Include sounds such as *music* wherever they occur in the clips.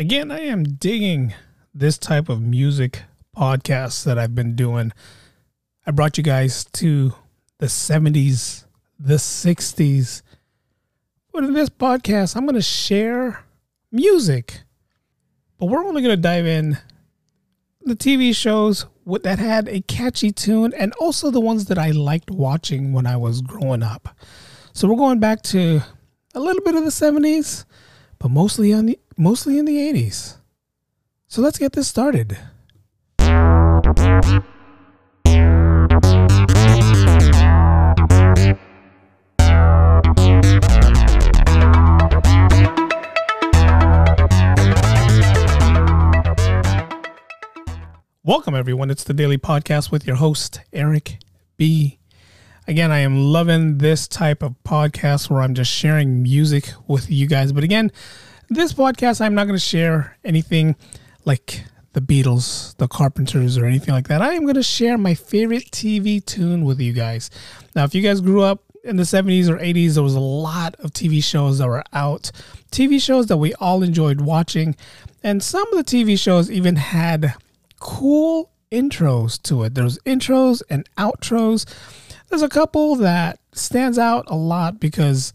again, I am digging this type of music podcast that I've been doing. I brought you guys to the 70s, the 60s. But in this podcast, I'm going to share music. But we're only going to dive in the TV shows that had a catchy tune and also the ones that I liked watching when I was growing up. So we're going back to a little bit of the 70s, but mostly on the mostly in the 80s. So let's get this started. Welcome, everyone. It's the Daily Podcast with your host, Eric B. Again, I am loving this type of podcast where I'm just sharing music with you guys. But again, this podcast, I'm not going to share anything like the Beatles, the Carpenters, or anything like that. I am going to share my favorite TV tune with you guys. Now, if you guys grew up in the 70s or 80s, there was a lot of TV shows that were out, TV shows that we all enjoyed watching. And some of the TV shows even had cool intros to it. There's intros and outros. There's a couple that stands out a lot because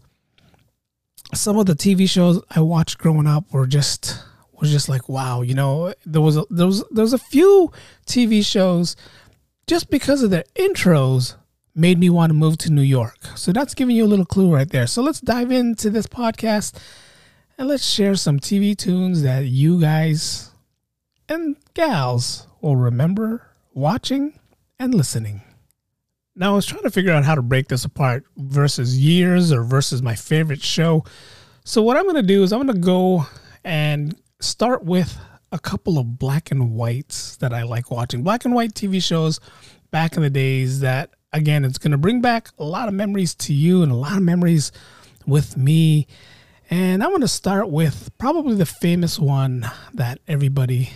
some of the TV shows I watched growing up were just was just like wow, you know, there was a, there was there was a few TV shows just because of their intros made me want to move to New York. So that's giving you a little clue right there. So let's dive into this podcast and let's share some TV tunes that you guys and gals will remember watching and listening. Now, I was trying to figure out how to break this apart versus years or versus my favorite show. So, what I'm going to do is I'm going to go and start with a couple of black and whites that I like watching. Black and white TV shows back in the days that, again, it's going to bring back a lot of memories to you and a lot of memories with me. And I'm going to start with probably the famous one that everybody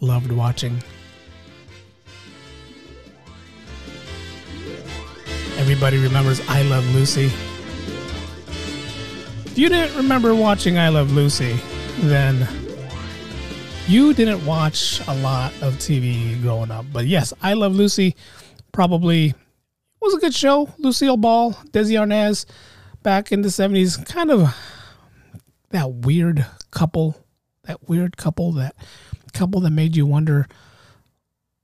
loved watching. Everybody remembers I Love Lucy. If you didn't remember watching I Love Lucy, then you didn't watch a lot of TV growing up. But yes, I Love Lucy probably was a good show. Lucille Ball, Desi Arnaz, back in the 70s, kind of that weird couple, that weird couple, that couple that made you wonder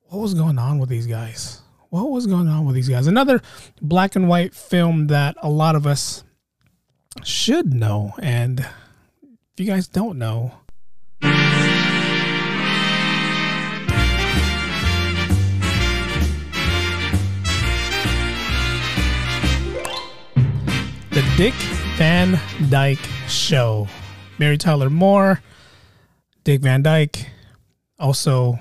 what was going on with these guys what was going on with these guys? Another black and white film that a lot of us should know. And if you guys don't know, The Dick Van Dyke Show. Mary Tyler Moore, Dick Van Dyke, also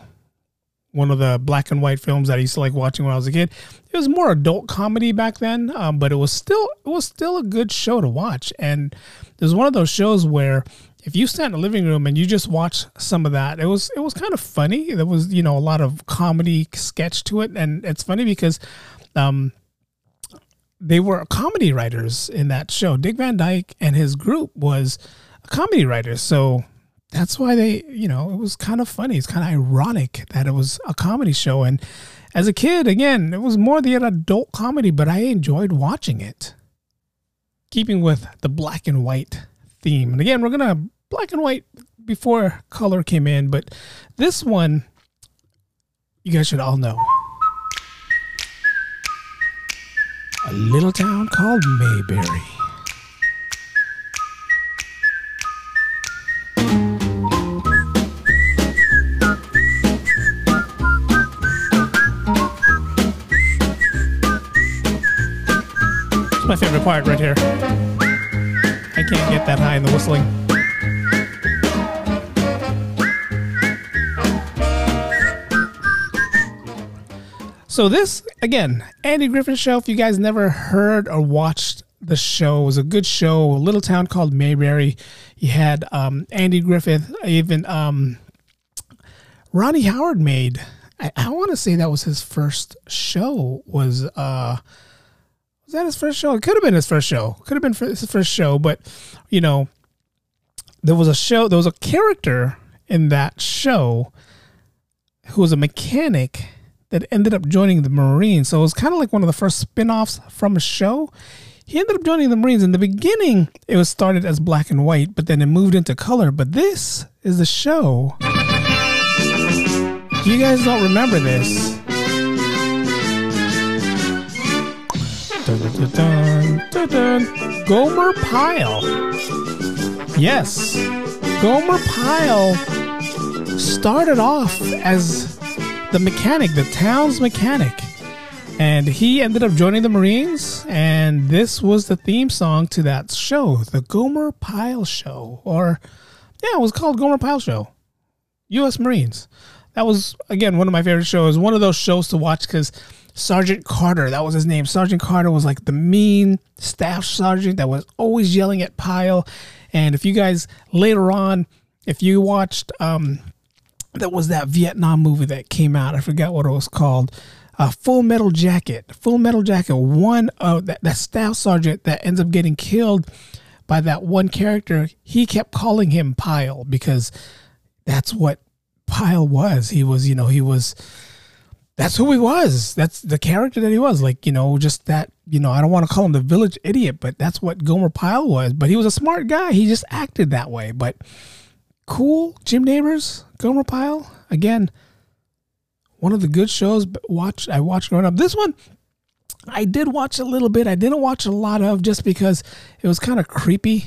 one of the black and white films that I used to like watching when I was a kid. It was more adult comedy back then, um, but it was still it was still a good show to watch. And it was one of those shows where if you sat in the living room and you just watch some of that, it was it was kind of funny. There was you know a lot of comedy sketch to it, and it's funny because. Um, they were comedy writers in that show. Dick Van Dyke and his group was a comedy writer. So that's why they, you know, it was kind of funny. It's kind of ironic that it was a comedy show. And as a kid, again, it was more the adult comedy, but I enjoyed watching it. Keeping with the black and white theme. And again, we're going to black and white before color came in, but this one, you guys should all know. A little town called Mayberry. Favorite part right here. I can't get that high in the whistling. So this again, Andy Griffith Show. If you guys never heard or watched the show, it was a good show. A little town called Mayberry. You had um, Andy Griffith, even um, Ronnie Howard made. I, I want to say that was his first show. Was uh, that his first show? It could have been his first show. Could have been his first show, but you know, there was a show. There was a character in that show who was a mechanic that ended up joining the Marines. So it was kind of like one of the first spin offs from a show. He ended up joining the Marines. In the beginning, it was started as black and white, but then it moved into color. But this is the show. You guys don't remember this. Dun, dun, dun. Gomer Pyle. Yes, Gomer Pyle started off as the mechanic, the town's mechanic. And he ended up joining the Marines, and this was the theme song to that show, the Gomer Pyle Show. Or, yeah, it was called Gomer Pyle Show. U.S. Marines. That was, again, one of my favorite shows. One of those shows to watch because Sergeant Carter, that was his name. Sergeant Carter was like the mean staff sergeant that was always yelling at Pyle. And if you guys later on, if you watched, um, that was that Vietnam movie that came out. I forgot what it was called. Uh, Full Metal Jacket. Full Metal Jacket. One of that, that staff sergeant that ends up getting killed by that one character. He kept calling him Pyle because that's what Pyle was. He was, you know, he was that's who he was. That's the character that he was. Like, you know, just that, you know, I don't want to call him the village idiot, but that's what Gomer Pyle was. But he was a smart guy. He just acted that way. But cool, Jim Nabors, Gomer Pyle. Again, one of the good shows watch I watched growing up. This one I did watch a little bit. I didn't watch a lot of just because it was kind of creepy.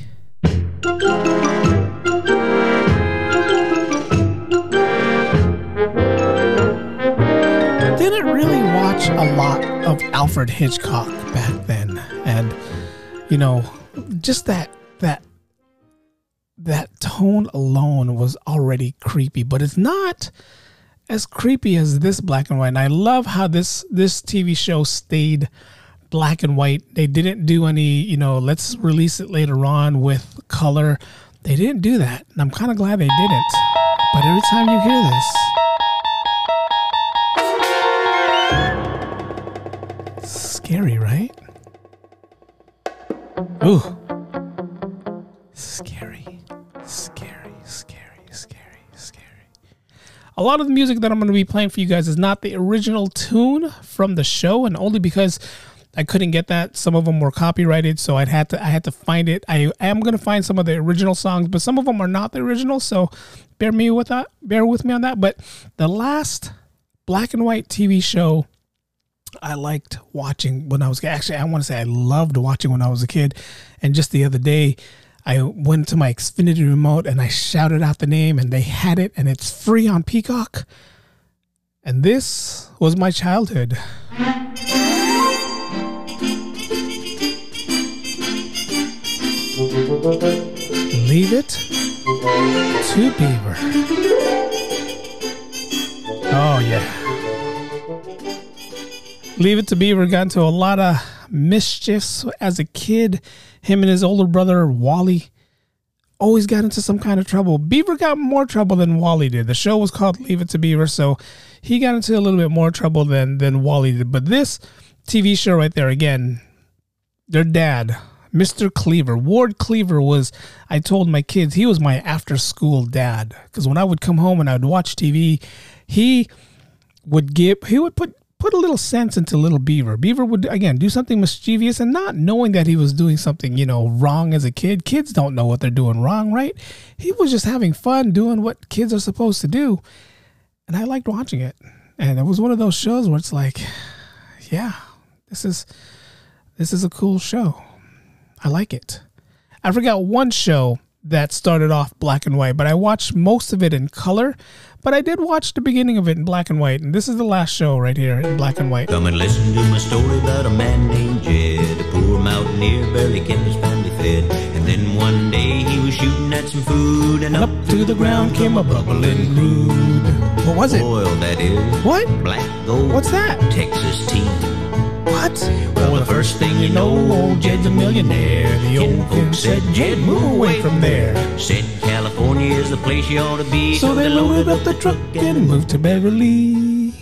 A lot of Alfred Hitchcock back then, and you know, just that that that tone alone was already creepy. But it's not as creepy as this black and white. And I love how this this TV show stayed black and white. They didn't do any, you know, let's release it later on with color. They didn't do that, and I'm kind of glad they didn't. But every time you hear this. Scary, right? Ooh. Scary. Scary, scary, scary, scary. A lot of the music that I'm going to be playing for you guys is not the original tune from the show, and only because I couldn't get that. Some of them were copyrighted, so I'd had to I had to find it. I am going to find some of the original songs, but some of them are not the original, so bear me with that. Bear with me on that. But the last black and white TV show I liked watching when I was actually I want to say I loved watching when I was a kid, and just the other day. I went to my Xfinity remote and I shouted out the name, and they had it, and it's free on Peacock. And this was my childhood. Leave it to Beaver. Oh, yeah. Leave It to Beaver got into a lot of mischiefs as a kid. Him and his older brother, Wally, always got into some kind of trouble. Beaver got more trouble than Wally did. The show was called Leave It to Beaver, so he got into a little bit more trouble than, than Wally did. But this TV show right there, again, their dad, Mr. Cleaver, Ward Cleaver was, I told my kids, he was my after school dad. Because when I would come home and I would watch TV, he would give, he would put put a little sense into little Beaver. Beaver would again do something mischievous and not knowing that he was doing something, you know, wrong as a kid. Kids don't know what they're doing wrong, right? He was just having fun doing what kids are supposed to do. And I liked watching it. And it was one of those shows where it's like, yeah, this is this is a cool show. I like it. I forgot one show that started off black and white, but I watched most of it in color. But I did watch the beginning of it in black and white, and this is the last show right here in black and white. Come and listen to my story about a man named Jed, a poor mountaineer, barely kept his family fed. And then one day he was shooting at some food, and, and up to the ground came a bubbling crude. What was it? Oil, that is. What? Black gold. What's that? Texas tea. What? Well, the first thing you know, old Jed's a millionaire. The old folks said, Jed, move away from there. Said California is the place you ought to be. So they loaded up the truck and moved to Beverly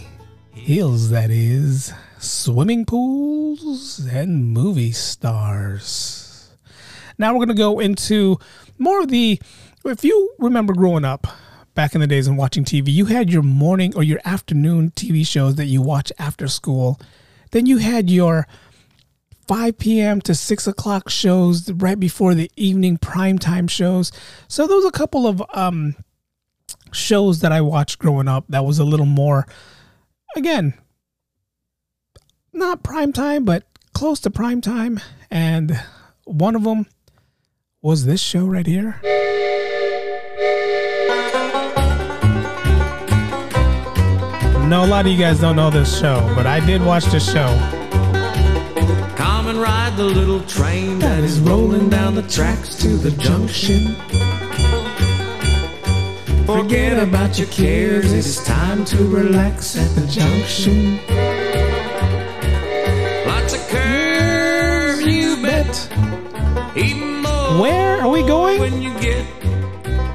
Hills, that is. Swimming pools and movie stars. Now we're going to go into more of the. If you remember growing up, back in the days and watching TV, you had your morning or your afternoon TV shows that you watch after school. Then you had your 5 p.m. to 6 o'clock shows right before the evening primetime shows. So those a couple of um, shows that I watched growing up that was a little more, again, not prime time, but close to prime time. And one of them was this show right here. No, a lot of you guys don't know this show, but I did watch this show. Come and ride the little train that is rolling down the tracks to the junction. Forget about your cares, it's time to relax at the junction. Lots of curves, mm, you bet. Even more Where are we going? when you get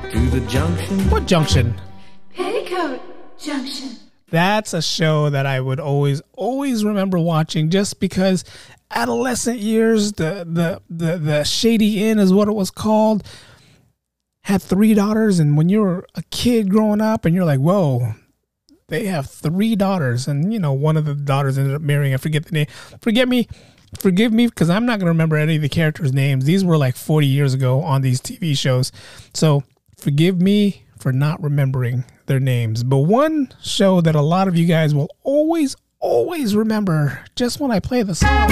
to the junction. What junction? Petticoat Junction. That's a show that I would always, always remember watching just because adolescent years, the the the, the Shady Inn is what it was called. Had three daughters, and when you're a kid growing up and you're like, whoa, they have three daughters, and you know, one of the daughters ended up marrying, I forget the name. Forget me, forgive me, because I'm not gonna remember any of the characters' names. These were like 40 years ago on these TV shows. So forgive me for not remembering their names. But one show that a lot of you guys will always, always remember just when I play the song.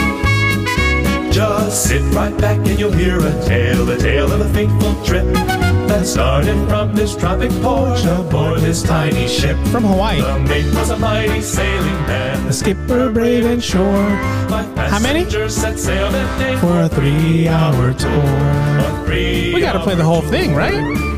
Just sit right back and you'll hear a tale, a tale of a fateful trip that started from this tropic port aboard this tiny ship. From Hawaii. The mate was a mighty sailing man. The skipper brave and sure How many? set sail that day for a three hour tour. a three We gotta play the whole thing, right?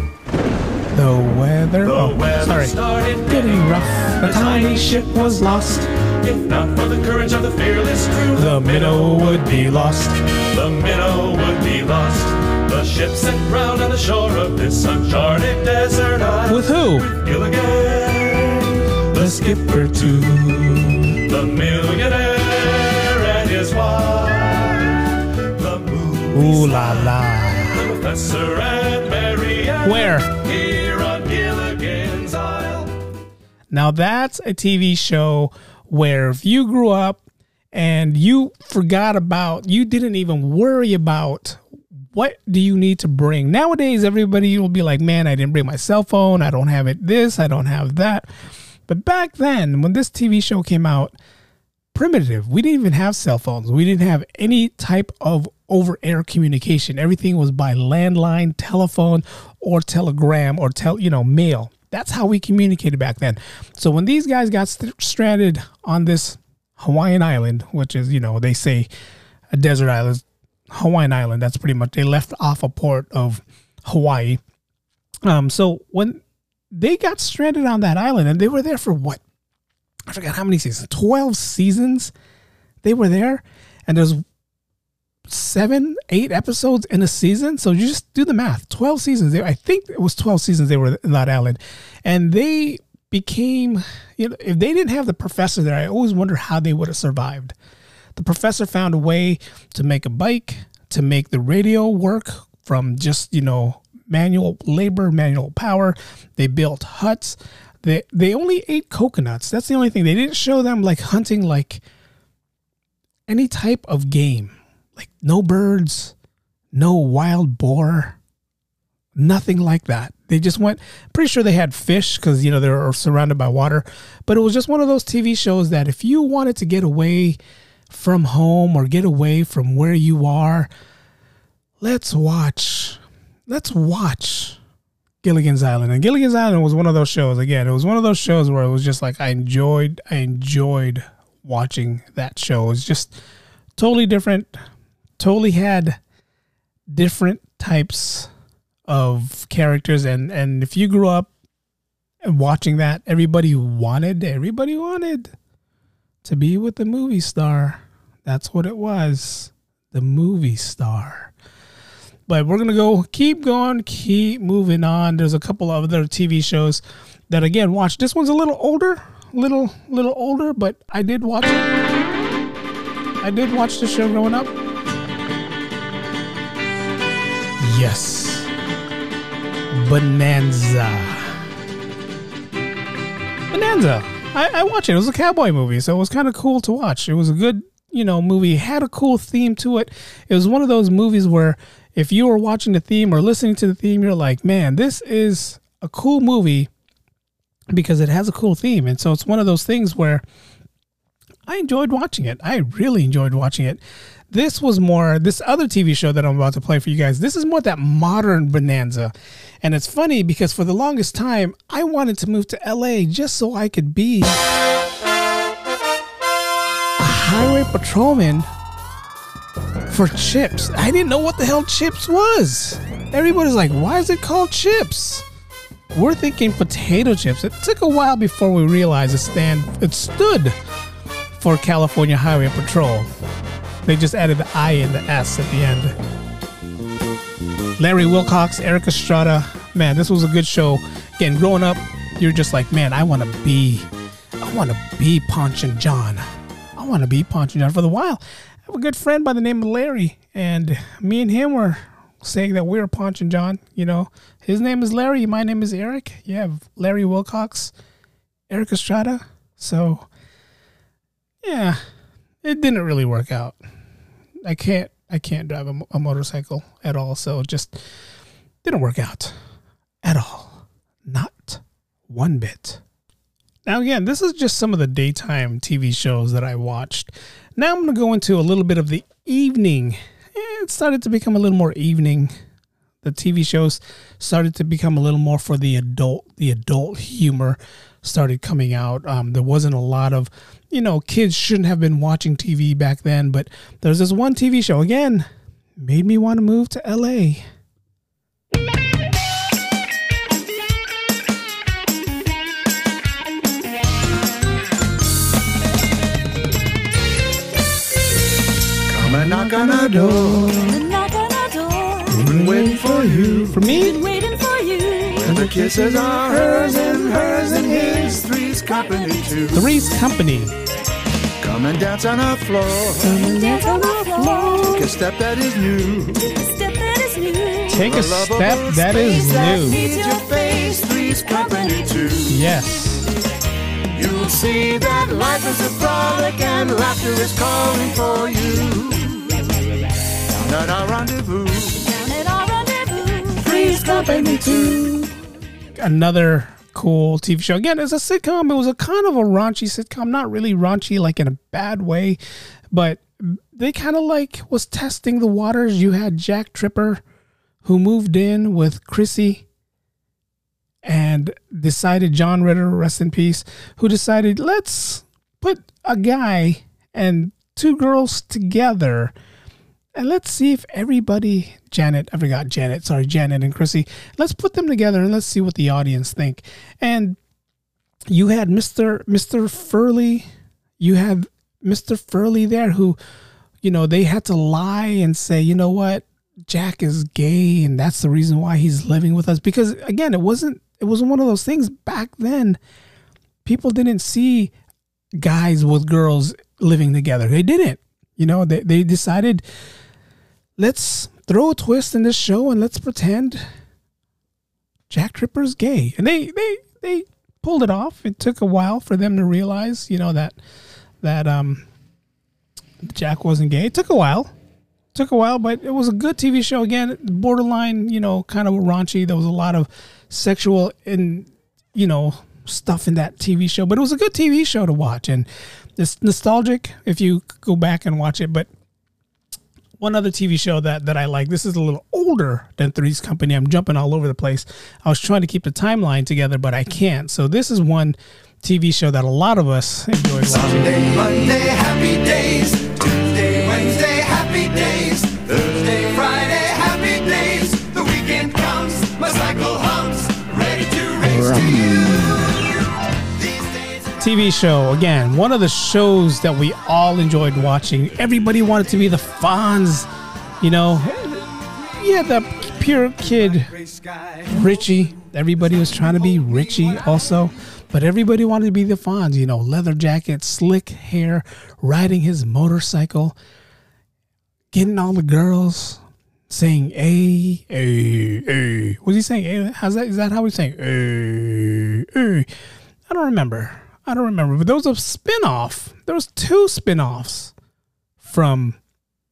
The weather. The Oh, weather sorry. started Getting rough. The tiny ship was lost. If not for the courage of the fearless crew, The minnow would be lost. the minnow would be lost. The ship set round on the shore of this uncharted desert island. With who? Gilligan, the skipper too, the millionaire and his wife, the movie Ooh la la. the professor and Mary Where? here on Gilligan's Isle. Now that's a TV show where if you grew up and you forgot about, you didn't even worry about what do you need to bring. Nowadays, everybody will be like, man, I didn't bring my cell phone. I don't have it this, I don't have that. But back then, when this TV show came out, primitive. We didn't even have cell phones. We didn't have any type of over air communication. Everything was by landline, telephone, or telegram or tel, you know, mail. That's how we communicated back then. So when these guys got st- stranded on this Hawaiian island, which is, you know, they say a desert island, Hawaiian island, that's pretty much they left off a port of Hawaii. Um so when they got stranded on that island and they were there for what I forgot how many seasons, 12 seasons they were there. And there's seven, eight episodes in a season. So you just do the math 12 seasons. I think it was 12 seasons they were that island. And they became, you know, if they didn't have the professor there, I always wonder how they would have survived. The professor found a way to make a bike, to make the radio work from just, you know, manual labor, manual power. They built huts. They they only ate coconuts. That's the only thing. They didn't show them like hunting like any type of game. Like no birds, no wild boar, nothing like that. They just went pretty sure they had fish cuz you know they're surrounded by water, but it was just one of those TV shows that if you wanted to get away from home or get away from where you are, let's watch let's watch Gilligan's Island. And Gilligan's Island was one of those shows. Again, it was one of those shows where it was just like I enjoyed I enjoyed watching that show. It was just totally different. Totally had different types of characters and and if you grew up watching that, everybody wanted everybody wanted to be with the movie star. That's what it was. The movie star. But we're gonna go keep going, keep moving on. There's a couple of other TV shows that again watch. This one's a little older, little little older, but I did watch it. I did watch the show growing up. Yes. Bonanza. Bonanza. I, I watched it. It was a cowboy movie, so it was kind of cool to watch. It was a good, you know, movie. It had a cool theme to it. It was one of those movies where if you were watching the theme or listening to the theme, you're like, man, this is a cool movie because it has a cool theme. And so it's one of those things where I enjoyed watching it. I really enjoyed watching it. This was more this other TV show that I'm about to play for you guys. This is more that modern bonanza. And it's funny because for the longest time I wanted to move to LA just so I could be a highway patrolman for chips. I didn't know what the hell chips was. Everybody's like, "Why is it called chips?" We're thinking potato chips. It took a while before we realized it stand it stood for California Highway Patrol. They just added the I and the S at the end. Larry Wilcox, Erik Estrada. Man, this was a good show. Again, growing up, you're just like, man, I want to be, I want to be Ponch and John. I want to be Ponch and John for the while. I have a good friend by the name of Larry, and me and him were saying that we are Ponch and John. You know, his name is Larry, my name is Eric. You have Larry Wilcox, Erik Estrada. So, yeah, it didn't really work out. I can't I can't drive a, a motorcycle at all, so it just didn't work out at all. Not one bit. Now again, this is just some of the daytime TV shows that I watched. Now I'm going to go into a little bit of the evening. Eh, It started to become a little more evening. The TV shows started to become a little more for the adult. The adult humor started coming out. Um, there wasn't a lot of, you know, kids shouldn't have been watching TV back then. But there's this one TV show again, made me want to move to LA. Come and knock on our door. Knock on our door. We've been waiting for you. For me, Waiting for you. And the kisses are hers and hers and his. Three's company too. Three's Company. Come and dance on our floor. Dance on the floor. Take a step that is new. Step that is new. Take a step that is That new. needs your face. Three's company too. Yes. You'll see that life is a frolic and laughter is calling for you. Down at our rendezvous. Down at our rendezvous. Three's company too. Another cool TV show. Again, it's a sitcom. It was a kind of a raunchy sitcom, not really raunchy like in a bad way, but they kind of like was testing the waters. You had Jack Tripper who moved in with Chrissy and decided John Ritter, rest in peace, who decided let's put a guy and two girls together and let's see if everybody Janet, I forgot Janet, sorry, Janet and Chrissy, let's put them together and let's see what the audience think. And you had Mr. Mr. Furley, you had Mr. Furley there who, you know, they had to lie and say, you know what, Jack is gay and that's the reason why he's living with us. Because again, it wasn't it wasn't one of those things back then. People didn't see guys with girls living together. They didn't. You know, they, they decided let's throw a twist in this show and let's pretend Jack Tripper's gay. And they they they pulled it off. It took a while for them to realize, you know, that that um Jack wasn't gay. It took a while. Took a while, but it was a good TV show. Again, borderline, you know, kind of raunchy. There was a lot of sexual and you know stuff in that TV show, but it was a good TV show to watch, and it's nostalgic if you go back and watch it. But one other TV show that that I like. This is a little older than Three's Company. I'm jumping all over the place. I was trying to keep the timeline together, but I can't. So this is one TV show that a lot of us enjoy watching. Sunday, Monday, happy days. Tuesday, Wednesday, happy days. Thursday, Friday, happy days. The weekend comes, my cycle hums, ready to race to you. TV show again. One of the shows that we all enjoyed watching. Everybody wanted to be the Fonz, you know. Yeah, the pure kid Richie. Everybody was trying to be Richie also, but everybody wanted to be the Fonz, you know, leather jacket, slick hair, riding his motorcycle, getting all the girls saying a a a. Was he saying a? How's that? Is that how he's saying a a? I don't remember. I don't remember. But there was a spin-off. There was two spin-offs from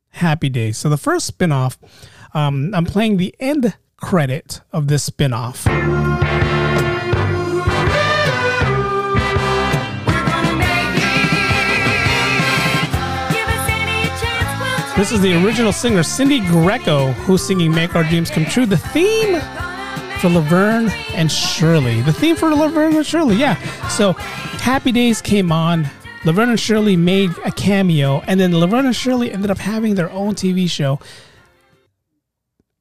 Happy Days. So the first spin-off, um, I'm playing the end credit of this spin-off. This is the original singer Cindy Greco who's singing "Make Our Dreams Come True." The theme for Laverne and Shirley. The theme for Laverne and Shirley, yeah. So, Happy Days came on. Laverne and Shirley made a cameo, and then Laverne and Shirley ended up having their own TV show.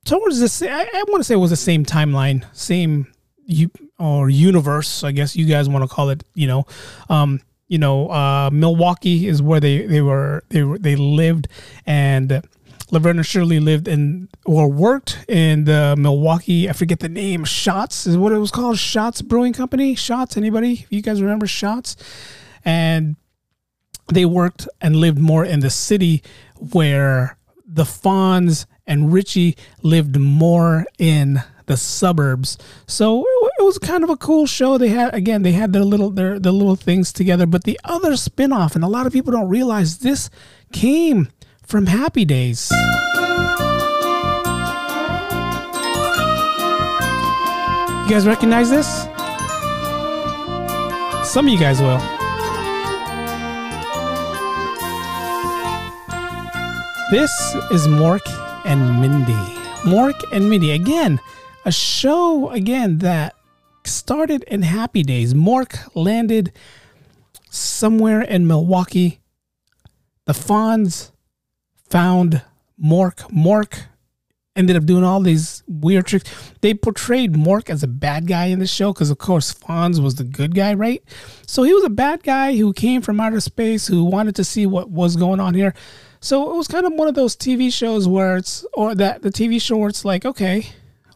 Towards this, I, I want to say it was the same timeline, same you or universe, I guess you guys want to call it. You know, um, you know, uh, Milwaukee is where they they were they were they lived, and Laverne and Shirley lived in or worked in the Milwaukee. I forget the name. Shotz is what it was called. Shotz Brewing Company. Shotz. Anybody? You guys remember Shotz? And they worked and lived more in the city where the Fonz and Richie lived more in the suburbs. So it was kind of a cool show. They had again, they had their little their their little things together. But the other spin-off, and a lot of people don't realize this came from Happy Days. You guys recognize this? Some of you guys will. This is Mork and Mindy. Mork and Mindy. Again, a show again that started in Happy Days. Mork landed somewhere in Milwaukee. The Fonz found Mork. Mork ended up doing all these weird tricks. They portrayed Mork as a bad guy in the show because, of course, Fonz was the good guy, right? So he was a bad guy who came from outer space who wanted to see what was going on here. So it was kind of one of those TV shows where it's or that the TV show where it's like, okay,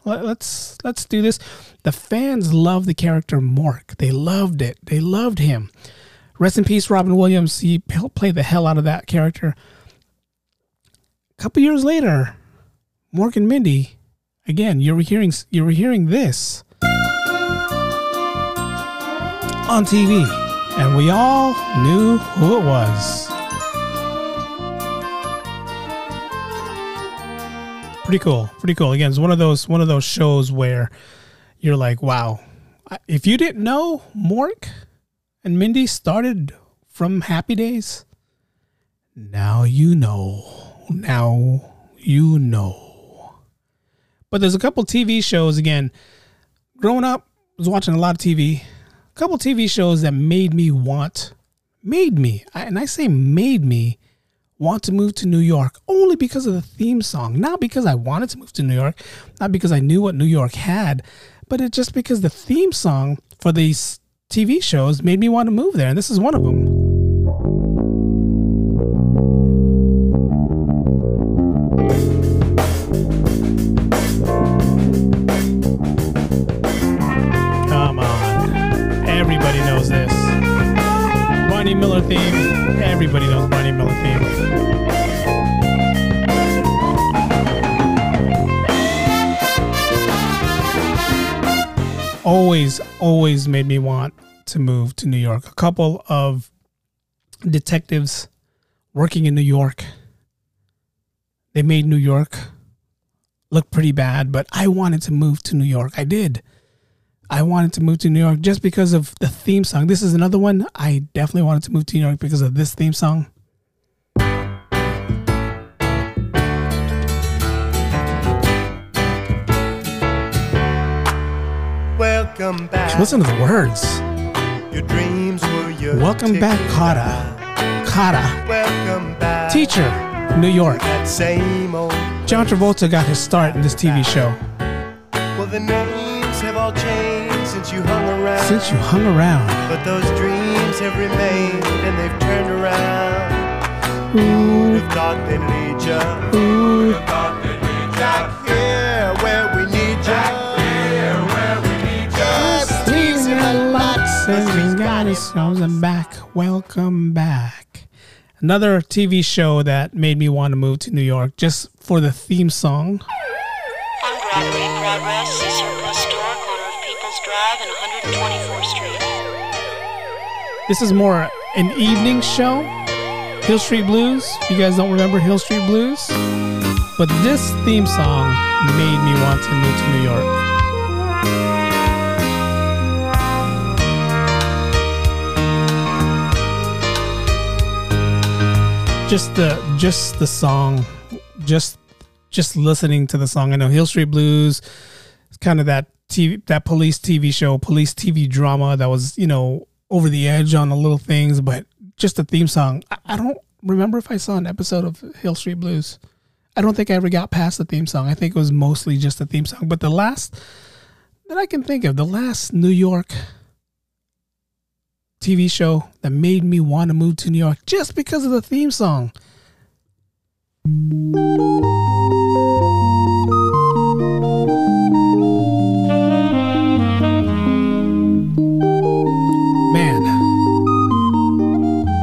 let, let's let's do this. The fans love the character Mork. They loved it. They loved him. Rest in peace, Robin Williams. He played the hell out of that character. A couple years later, Mork and Mindy, again, you were hearing you were hearing this on TV, and we all knew who it was. Pretty cool, pretty cool. Again, it's one of those one of those shows where you're like, wow. If you didn't know, Mork and Mindy started from Happy Days. Now you know. Now you know. But there's a couple TV shows again. Growing up, I was watching a lot of TV. A couple TV shows that made me want, made me, and I say made me want to move to New York only because of the theme song. Not because I wanted to move to New York, not because I knew what New York had, but it's just because the theme song for these TV shows made me want to move there. And this is one of them. Always, always made me want to move to New York. A couple of detectives working in New York. They made New York look pretty bad, but I wanted to move to New York. I did. I wanted to move to New York just because of the theme song. This is another one. I definitely wanted to move to New York because of this theme song. Welcome back. Listen to the words. Your dreams were your Welcome back, Kotter. Kotter. Welcome back. Teacher, New York. That same old. John Travolta got his start in this TV show. Well, the names have all changed since you hung around. Since you hung around. But those dreams have remained and they've turned around. Who'd have thought they'd lead ya? Who'd have thought they'd lead ya? Here got and back. Welcome back. Another TV show that made me want to move to New York just for the theme song. On Broadway, progress is surplus store, corner of People's Drive and 124th Street. This is more an evening show. Hill Street Blues. You guys don't remember Hill Street Blues? But this theme song made me want to move to New York. Just the just the song, just just listening to the song. I know Hill Street Blues. It's kind of that TV, that police TV show, police TV drama that was you know over the edge on the little things, but just the theme song. I, I don't remember if I saw an episode of Hill Street Blues. I don't think I ever got past the theme song. I think it was mostly just the theme song. But the last that I can think of, the last New York TV show that made me want to move to New York just because of the theme song. Man,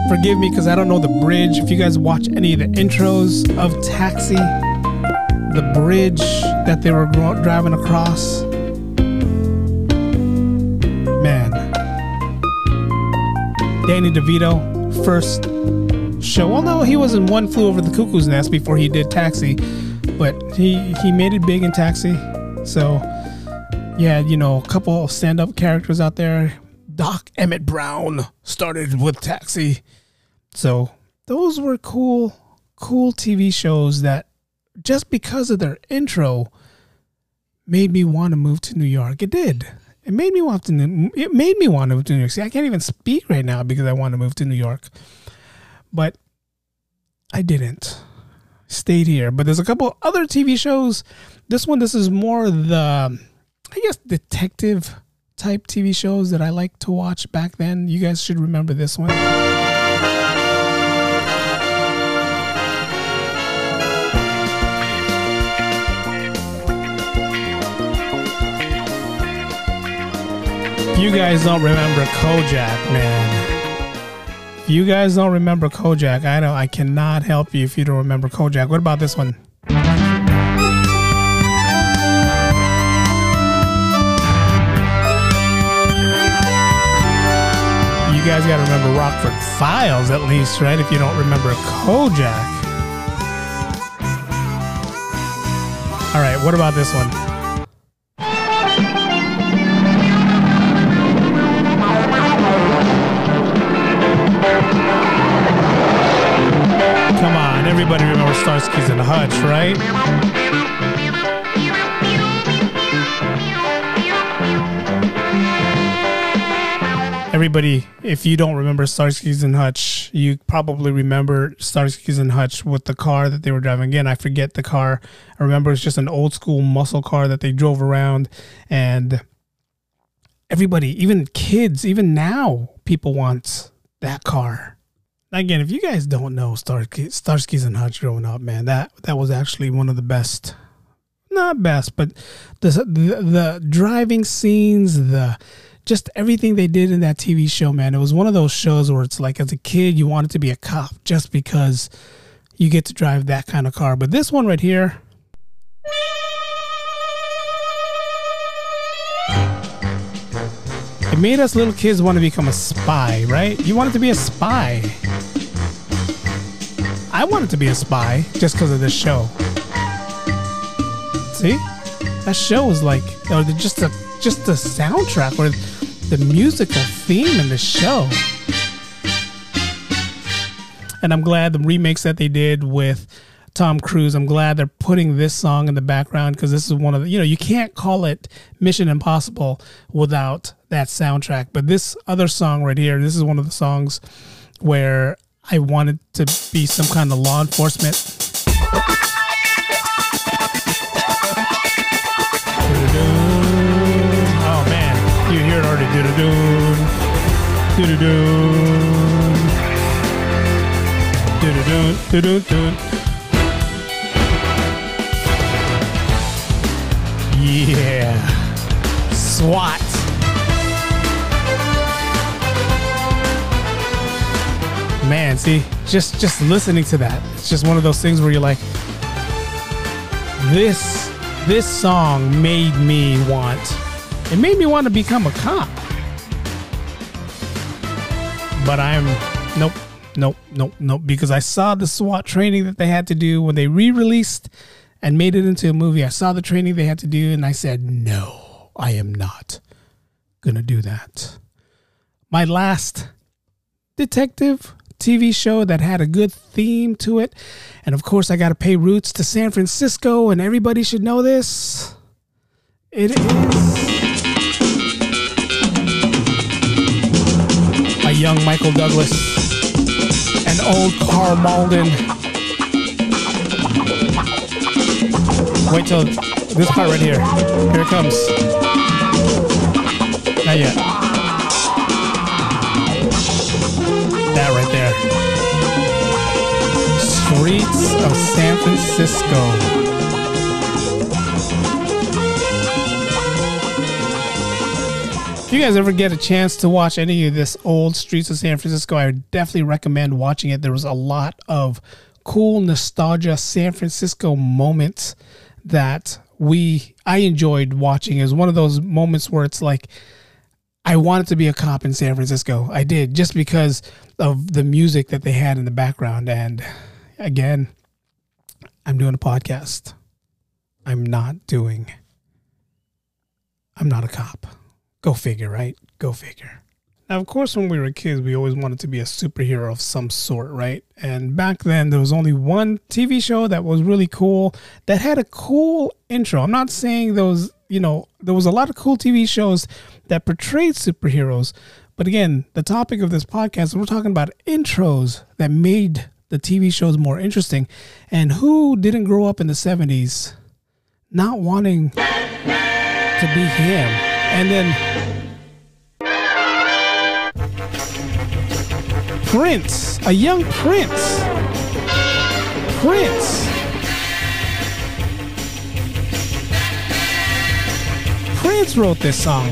forgive me because I don't know the bridge. If you guys watch any of the intros of Taxi, the bridge that they were driving across, Danny DeVito, first show. Although he was in One Flew Over the Cuckoo's Nest before he did Taxi, but he he made it big in Taxi. So yeah, you know, a couple of stand-up characters out there. Doc Emmett Brown started with Taxi. So those were cool, cool TV shows that just because of their intro made me want to move to New York. It did. It made me want to. It made me want to move to New York. See, I can't even speak right now because I want to move to New York, but I didn't. Stayed here. But there's a couple other TV shows. This one, this is more the, I guess, detective type TV shows that I like to watch back then. You guys should remember this one. If you guys don't remember Kojak, man. If you guys don't remember Kojak, I don't I cannot help you if you don't remember Kojak. What about this one? You guys got to remember Rockford Files at least, right? If you don't remember Kojak. All right, what about this one? Starsky's and Hutch, right? Everybody, if you don't remember Starsky's and Hutch, you probably remember Starsky's and Hutch with the car that they were driving. Again, I forget the car. I remember it's just an old school muscle car that they drove around, and everybody, even kids, even now, people want that car. Again, if you guys don't know Starsky, Starsky's and Hutch growing up, man, that that was actually one of the best. Not best, but the the, the driving scenes, the just everything they did in that TV show, man. It was one of those shows where it's like as a kid you wanted to be a cop just because you get to drive that kind of car. But this one right here, it made us little kids want to become a spy, right? You wanted to be a spy. I wanted to be a spy just because of this show. See, that show was like, or the, just the just the soundtrack or the musical theme in the show. And I'm glad the remakes that they did with Tom Cruise. I'm glad they're putting this song in the background because this is one of the, you know, you can't call it Mission Impossible without that soundtrack. But this other song right here, this is one of the songs where I wanted to be some kind of law enforcement. Oh man, you hear it already. Do-do-doon. Do-do-doon. Do-do-doon. Do-do-doon. Yeah. SWAT. Man, see, just just listening to that, it's just one of those things where you're like, this this song made me want, it made me want to become a cop. but I'm nope, nope, nope, nope. Because I saw the SWAT training that they had to do when they re-released and made it into a movie. I saw the training they had to do, and I said, no, I am not gonna do that. My last detective TV show that had a good theme to it, and of course, I got to pay roots to San Francisco, and everybody should know this. It is a young Michael Douglas, an old Karl Malden. Wait till this part right here. Here it comes. Not yet. That right there. Streets of San Francisco. If you guys ever get a chance to watch any of this old Streets of San Francisco, I would definitely recommend watching it. There was a lot of cool nostalgia San Francisco moments that we I enjoyed watching. is one of those moments where it's like I wanted to be a cop in San Francisco. I did just because of the music that they had in the background. And again, I'm doing a podcast. I'm not doing I'm not a cop. Go figure, right? Go figure. Now, of course, when we were kids, we always wanted to be a superhero of some sort, right? And back then, there was only one TV show that was really cool, that had a cool intro. I'm not saying those, you know, there was a lot of cool TV shows that portrayed superheroes. But again, the topic of this podcast, we're talking about intros that made the TV shows more interesting. And who didn't grow up in the 70s not wanting to be him? And then Prince, a young Prince. Prince. Prince wrote this song.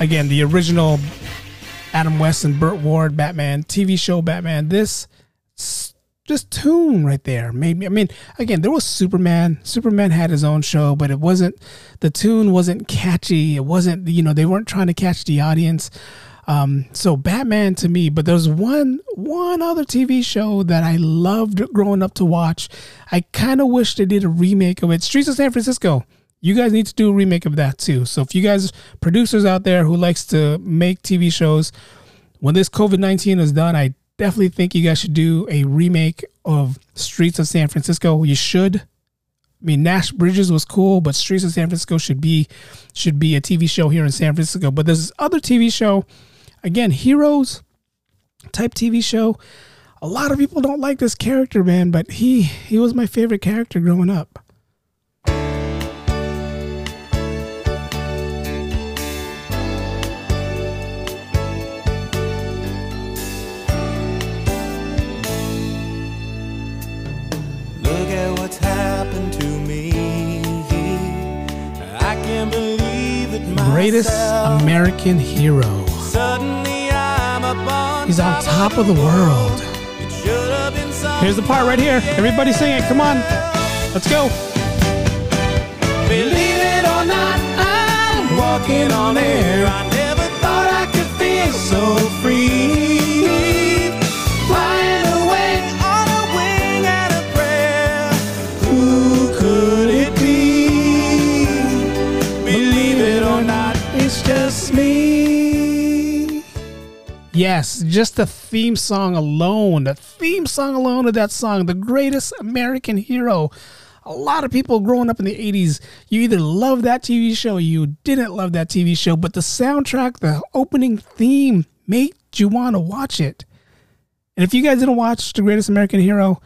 Again, the original Adam West and Burt Ward Batman TV show Batman. This this tune right there made me. I mean, again, there was Superman. Superman had his own show, but it wasn't. The tune wasn't catchy. It wasn't. You know, they weren't trying to catch the audience. Um, so Batman to me, but there's one one other TV show that I loved growing up to watch. I kind of wish they did a remake of it. Streets of San Francisco. You guys need to do a remake of that too. So if you guys producers out there who likes to make TV shows, when this COVID nineteen is done, I definitely think you guys should do a remake of Streets of San Francisco. You should. I mean, Nash Bridges was cool, but Streets of San Francisco should be should be a TV show here in San Francisco. But there's this other TV show, again, Heroes type TV show. A lot of people don't like this character, man, but he he was my favorite character growing up. Greatest American hero. Suddenly I'm He's on top of the world. It should have been Here's the part right here. Everybody sing it. Come on. Let's go. Believe it or not, I'm walking on air. I never thought I could feel so free. Yes, just the theme song alone, the theme song alone of that song, the greatest American hero. A lot of people growing up in the 80s, you either loved that TV show or you didn't love that TV show, but the soundtrack, the opening theme made you want to watch it. And if you guys didn't watch The Greatest American Hero,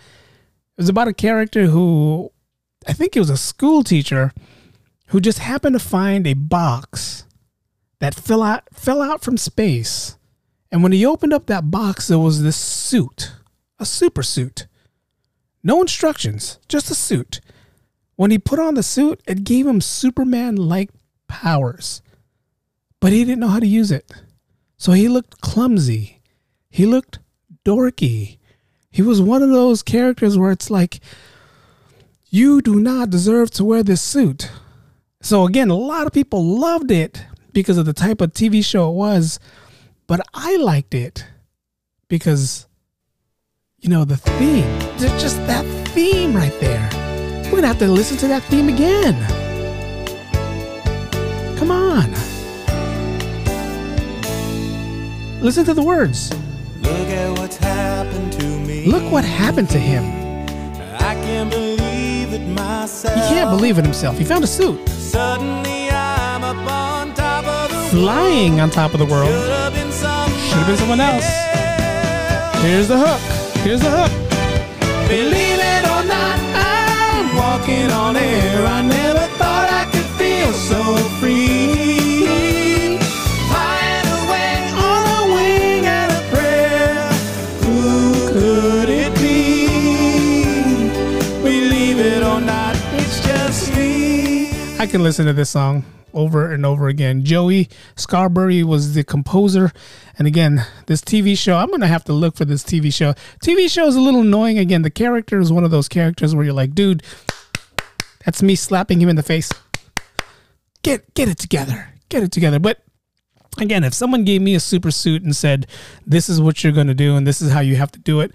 it was about a character who I think it was a school teacher who just happened to find a box that fell out fell out from space. And when he opened up that box, there was this suit, a super suit. No instructions, just a suit. When he put on the suit, it gave him Superman like powers. But he didn't know how to use it. So he looked clumsy. He looked dorky. He was one of those characters where it's like, You do not deserve to wear this suit. So, again, a lot of people loved it because of the type of TV show it was, but I liked it because, you know, the theme, there's just that theme right there. We're going to have to listen to that theme again. Come on. Listen to the words. Look at what's happened to me. Look what happened to him. I can't believe it myself. He can't believe it himself. He found a suit Suddenly I'm up on top of the flying on top of the world. Should have been some. Should have been someone else. Here's the hook. Here's the hook. Believe it or not, I'm walking on air. I never thought I could feel so free. Flying away on a wing and a prayer. Who could it be? Believe it or not, it's just me. I can listen to this song over and over again. Joey Scarbury was the composer. And again, this TV show, I'm going to have to look for this TV show. TV show is a little annoying. Again, the character is one of those characters where you're like, dude, that's me slapping him in the face. Get get it together. Get it together. But again, if someone gave me a super suit and said, this is what you're going to do and this is how you have to do it,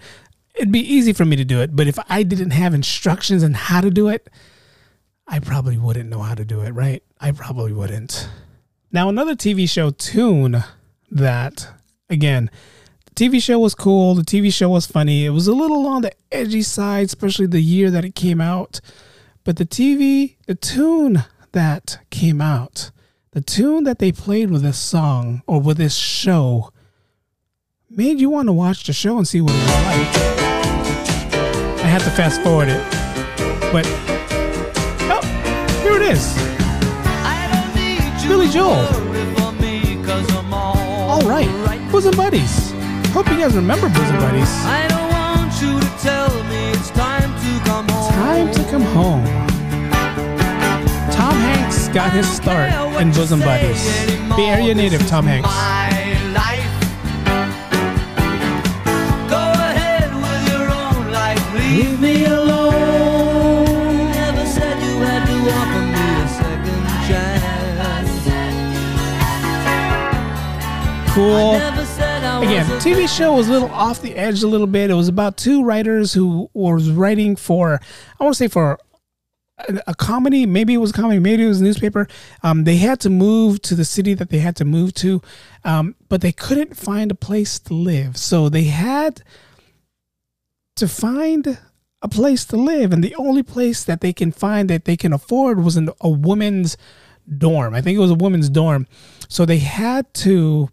it'd be easy for me to do it. But if I didn't have instructions on how to do it, I probably wouldn't know how to do it, right? I probably wouldn't. Now, another TV show tune that, again, the TV show was cool. The TV show was funny. It was a little on the edgy side, especially the year that it came out. But the TV, the tune that came out, the tune that they played with this song or with this show made you want to watch the show and see what it was like. I had to fast forward it. But, oh, here it is. Billy Joel. All right, Bosom Buddies. Hope you guys remember Bosom Buddies. I don't want you to tell me it's time to come home. Time to come home. Tom Hanks got his start in Bosom Buddies. Bay Area native Tom Hanks. Cool. Never said I Again, TV show was a little off the edge a little bit. It was about two writers who was writing for, I want to say for a, a comedy. Maybe it was a comedy. Maybe it was a newspaper. Um, they had to move to the city that they had to move to, um, but they couldn't find a place to live. So they had to find a place to live, and the only place that they can find that they can afford was in a woman's dorm. I think it was a woman's dorm. So they had to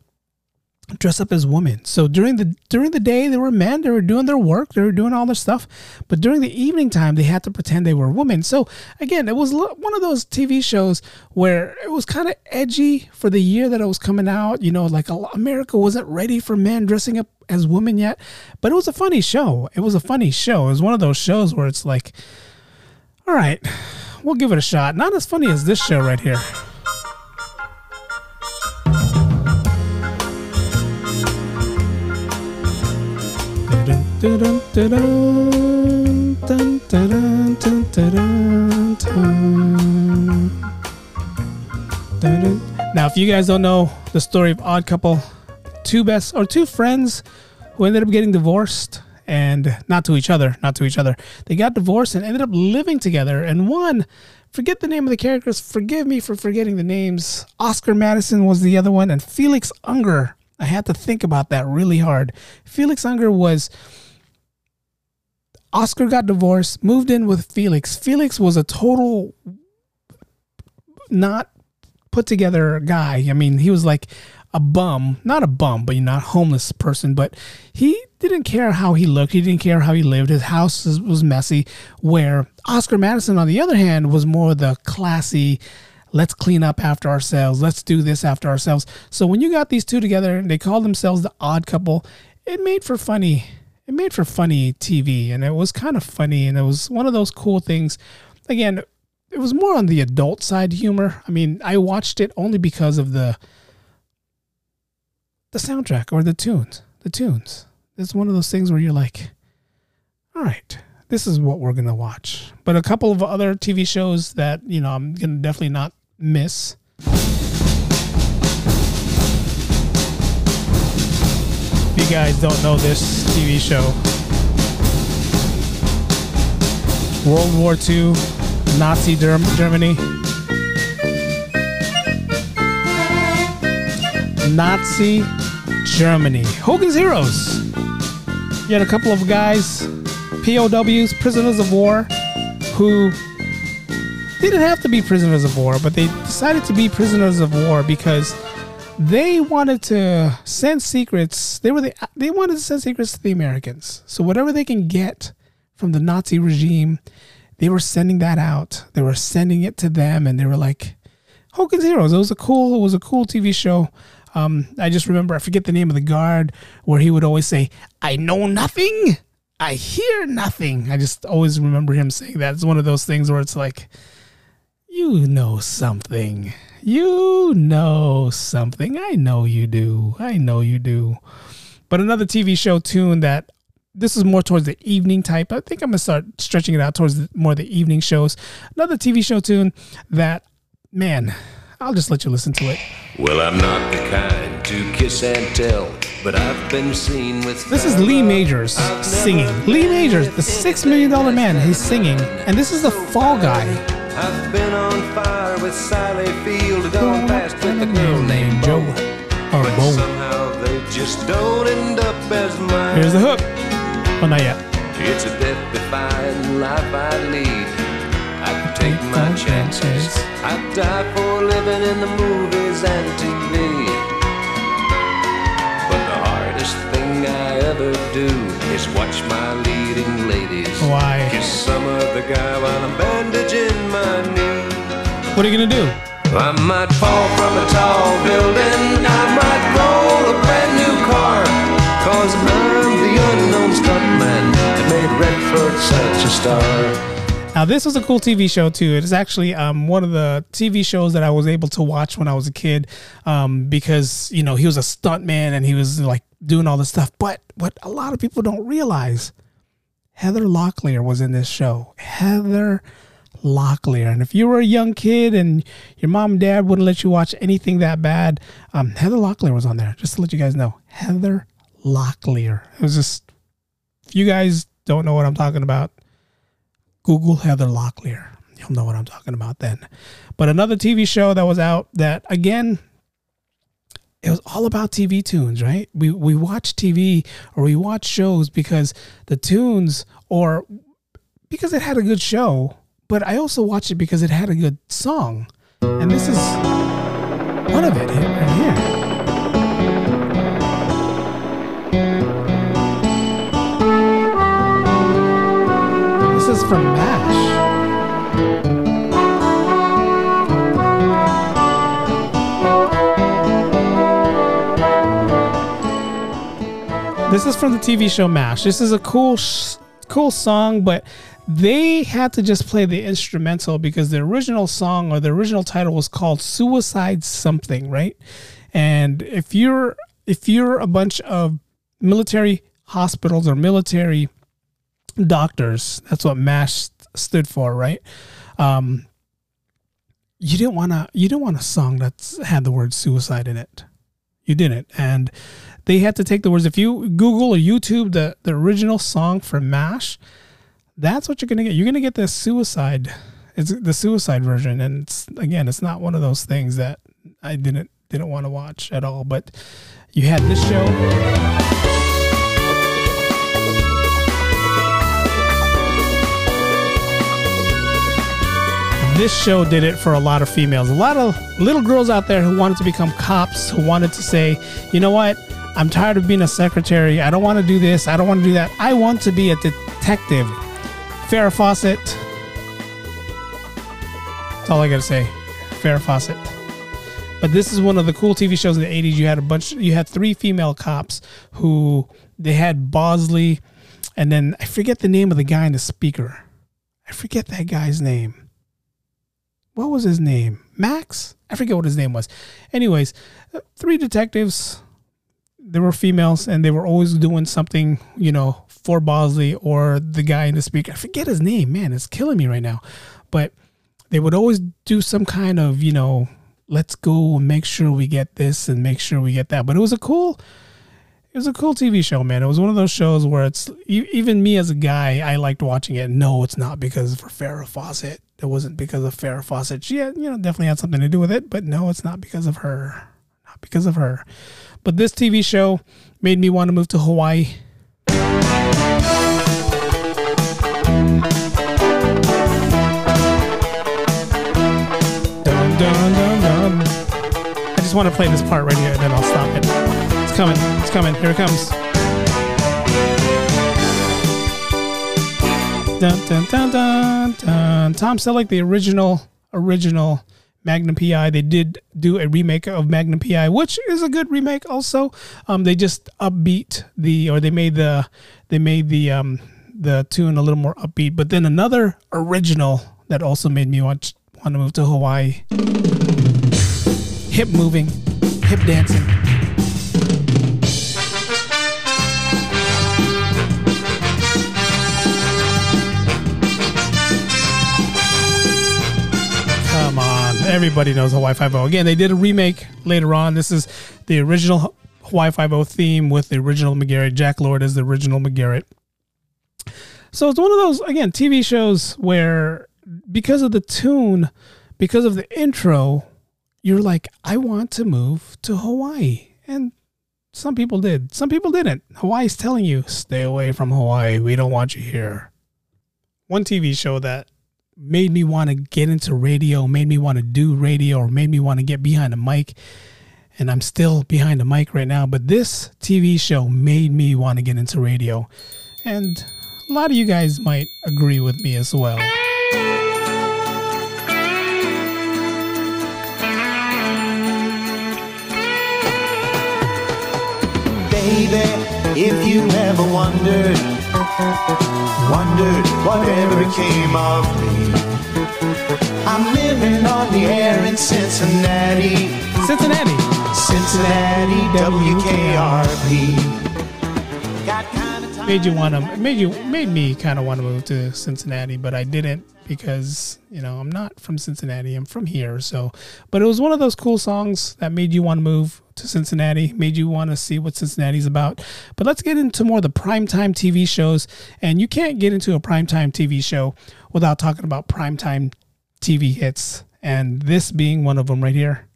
dress up as women. So during the during the day they were men, they were doing their work, they were doing all their stuff, but during the evening time they had to pretend they were women. So again, it was one of those TV shows where it was kind of edgy for the year that it was coming out. You know, like America wasn't ready for men dressing up as women yet, but it was a funny show. It was a funny show. It was one of those shows where it's like, all right, we'll give it a shot. Not as funny as this show right here. Now, if you guys don't know the story of Odd Couple, two best or two friends who ended up getting divorced and not to each other, not to each other. They got divorced and ended up living together. And one, forget the name of the characters. Forgive me for forgetting the names. Oscar Madison was the other one, and Felix Unger. I had to think about that really hard. Felix Unger was Oscar got divorced, moved in with Felix. Felix was a total not put together guy. I mean, he was like a bum, not a bum, but not homeless person, but he didn't care how he looked. He didn't care how he lived. His house was- was messy. Where Oscar Madison, on the other hand, was more the classy, let's clean up after ourselves. Let's do this after ourselves. So when you got these two together, and they called themselves the odd couple. It made for funny. It made for funny TV, and it was kind of funny, and it was one of those cool things. Again, it was more on the adult side humor. I mean, I watched it only because of the the soundtrack or the tunes. The tunes. It's one of those things where you're like, all right, this is what we're gonna watch. But a couple of other TV shows that you know I'm gonna definitely not miss. If you guys don't know this TV show, World War II, Nazi Germ- Germany. Nazi Germany. Hogan's Heroes. You had a couple of guys, POWs, prisoners of war, who didn't have to be prisoners of war, but they decided to be prisoners of war because they wanted to send secrets. They were the, they wanted to send secrets to the Americans. So whatever they can get from the Nazi regime, they were sending that out. They were sending it to them, and they were like, Hogan's Heroes. It was a cool. It was a cool TV show. Um, I just remember I forget the name of the guard where he would always say, "I know nothing, I hear nothing." I just always remember him saying that. It's one of those things where it's like, you know something, you know something. I know you do. I know you do. But another TV show tune that this is more towards the evening type. I think I'm gonna start stretching it out towards the, more of the evening shows. Another TV show tune that, man, I'll just let you listen to it. Well, I'm not the kind to kiss and tell, but I've been seen with. This is Lee Majors singing. Lee Majors, the six million dollar man, he's singing, and this is the Fall Guy. I've been on fire with Sally Field, gone past with a girl named Joe or But Bo. somehow they just don't end up as mine. Here's the hook. Oh, not yet. It's a death-defying life I lead. I can take my chances. I die for living in the movies and TV. But the hardest thing I ever do is watch my leading ladies Why? kiss some other guy while I'm bandaging my knee. What are you gonna do? I might fall from a tall building. I might roll a brand new car. Cause I'm the unknown stuntman that made Redford such a star. Now, this was a cool TV show too. It is actually um, one of the TV shows that I was able to watch when I was a kid um, because you know he was a stuntman and he was like doing all this stuff. But what a lot of people don't realize, Heather Locklear was in this show. Heather Locklear, and if you were a young kid and your mom and dad wouldn't let you watch anything that bad, um, Heather Locklear was on there. Just to let you guys know, Heather Locklear. It was just. If you guys don't know what I'm talking about, Google Heather Locklear. You'll know what I'm talking about then. But another TV show that was out that again it was all about TV tunes, right? We we watch TV or we watch shows because the tunes or because it had a good show, but I also watched it because it had a good song. And this is one of it right here. This is from MASH. This is from the TV show MASH. This is a cool, sh- cool song, but they had to just play the instrumental because the original song or the original title was called "Suicide Something," right? And if you're if you're a bunch of military hospitals or military doctors, that's what MASH stood for, right? Um, you didn't want to you didn't want a song that had the word suicide in it. You didn't, and they had to take the words. If you Google or YouTube the the original song for Mash, that's what you're gonna get. You're gonna get the suicide. It's the suicide version, and it's, again, it's not one of those things that I didn't didn't want to watch at all. But you had this show. this show did it for a lot of females. A lot of little girls out there who wanted to become cops, who wanted to say, you know what? I'm tired of being a secretary. I don't want to do this. I don't want to do that. I want to be a detective. Farrah Fawcett. That's all I got to say. Farrah Fawcett. But this is one of the cool TV shows in the 80s. You had a bunch, you had three female cops who they had Bosley, and then I forget the name of the guy in the speaker. I forget that guy's name what was his name? Max? I forget what his name was. Anyways, uh, three detectives. There were females and they were always doing something, you know, for Bosley or the guy in the speaker. I forget his name, man, it's killing me right now. But they would always do some kind of, you know, let's go and make sure we get this and make sure we get that. But it was a cool it was a cool TV show, man. It was one of those shows where it's even me as a guy, I liked watching it. No, it's not because for Farrah Fawcett. It wasn't because of Farrah Fawcett. She had, you know, definitely had something to do with it, but no, it's not because of her. Not because of her. But this TV show made me want to move to Hawaii. Dun, dun, dun. I just want to play this part right here, and then I'll stop it. It's coming. It's coming. Here it comes. Dun, dun, dun, dun, dun. Tom Selleck, the original, original Magnum PI. They did do a remake of Magnum PI, which is a good remake. Also, um, they just upbeat the, or they made the, they made the, um, the tune a little more upbeat. But then another original that also made me want want to move to Hawaii. Hip moving, hip dancing. Everybody knows Hawaii Five-O. Again, they did a remake later on. This is the original Hawaii Five-O theme with the original McGarrett. Jack Lord is the original McGarrett. So it's one of those, again, TV shows where because of the tune, because of the intro, you're like, I want to move to Hawaii. And some people did. Some people didn't. Hawaii's telling you, stay away from Hawaii. We don't want you here. One TV show that made me want to get into radio, made me want to do radio, or made me want to get behind a mic. And I'm still behind a mic right now, but this TV show made me want to get into radio. And a lot of you guys might agree with me as well. Baby, if you never wondered, wondered whatever became of me. I'm living on the air in Cincinnati, Cincinnati. Cincinnati, WKRP. Got kind of time. made you want to made you made me kind of want to move to Cincinnati, but I didn't because you know I'm not from Cincinnati. I'm from here, so. But it was one of those cool songs that made you want to move to Cincinnati, made you want to see what Cincinnati's about. But let's get into more of the primetime TV shows, and you can't get into a primetime TV show without talking about primetime TV hits, and this being one of them right here.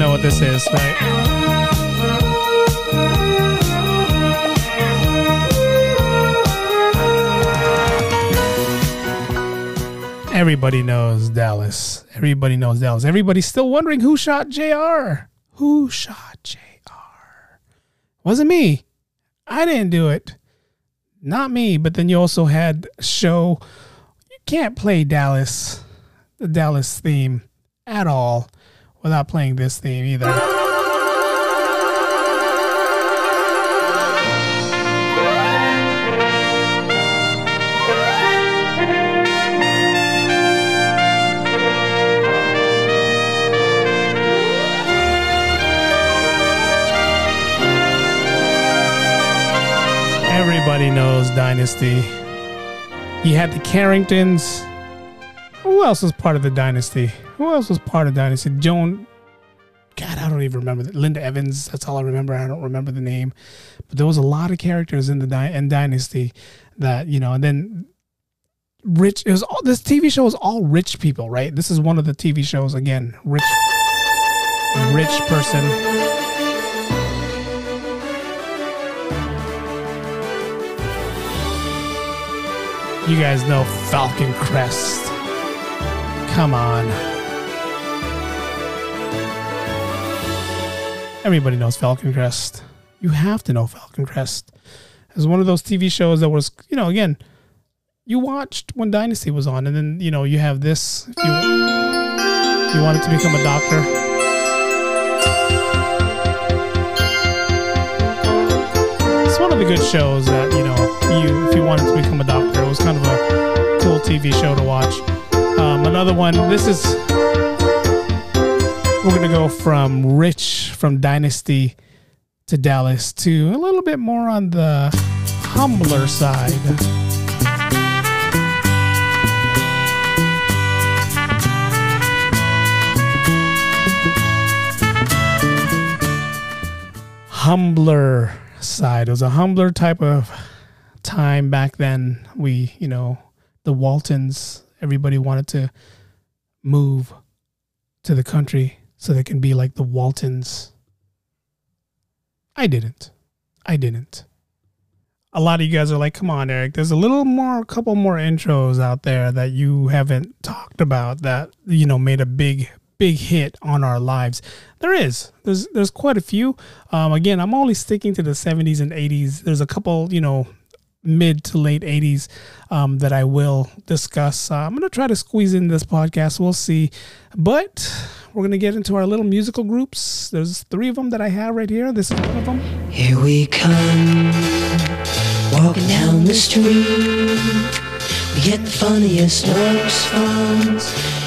Know what this is, right? Everybody knows Dallas. Everybody knows Dallas. Everybody's still wondering who shot JR. Who shot JR? Wasn't me. I didn't do it. Not me. But then you also had show. You can't play Dallas, the Dallas theme at all without playing this theme either. Everybody knows Dynasty. You had the Carringtons. Who else was part of the Dynasty? Who else was part of Dynasty? Joan. God, I don't even remember that. Linda Evans. That's all I remember. I don't remember the name, but there was a lot of characters in the Dy- in Dynasty that you know. And then rich. It was all this TV show was all rich people, right? This is one of the TV shows again. Rich, rich person. You guys know Falcon Crest. Come on. Everybody knows Falcon Crest. You have to know Falcon Crest. It's one of those TV shows that was, you know, again, you watched when Dynasty was on, and then, you know, you have this. If you, you wanted to become a doctor. It's one of the good shows that, you know, you if you wanted to become a doctor. It was kind of a cool TV show to watch. Um, another one. This is we're gonna go from Rich from Dynasty to Dallas to a little bit more on the humbler side. humbler side. It was a humbler type of time back then. We, you know, the Waltons, everybody wanted to move to the country so they can be like the Waltons. I didn't. I didn't. A lot of you guys are like, come on, Eric, there's a little more, a couple more intros out there that you haven't talked about that, you know, made a big, big hit on our lives. There is. There's there's quite a few. Um, again, I'm only sticking to the 70s and 80s. There's a couple, you know, mid to late 80s um, that I will discuss. Uh, I'm going to try to squeeze in this podcast. We'll see. But we're going to get into our little musical groups. There's three of them that I have right here. This is one of them. Here we come, walking down the street. We get the funniest looks from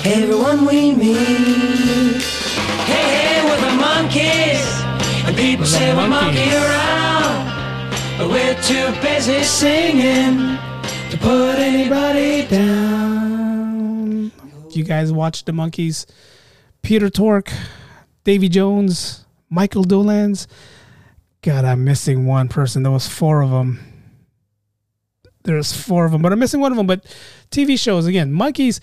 everyone we meet. Hey, hey, we're the Monkees, and people say we're monkey around, but we're too busy singing to put anybody down. You guys watch the Monkees. Peter Tork, Davy Jones, Michael Dolenz. God, I'm missing one person. There was four of them. There's four of them, but I'm missing one of them. But TV shows again, Monkees,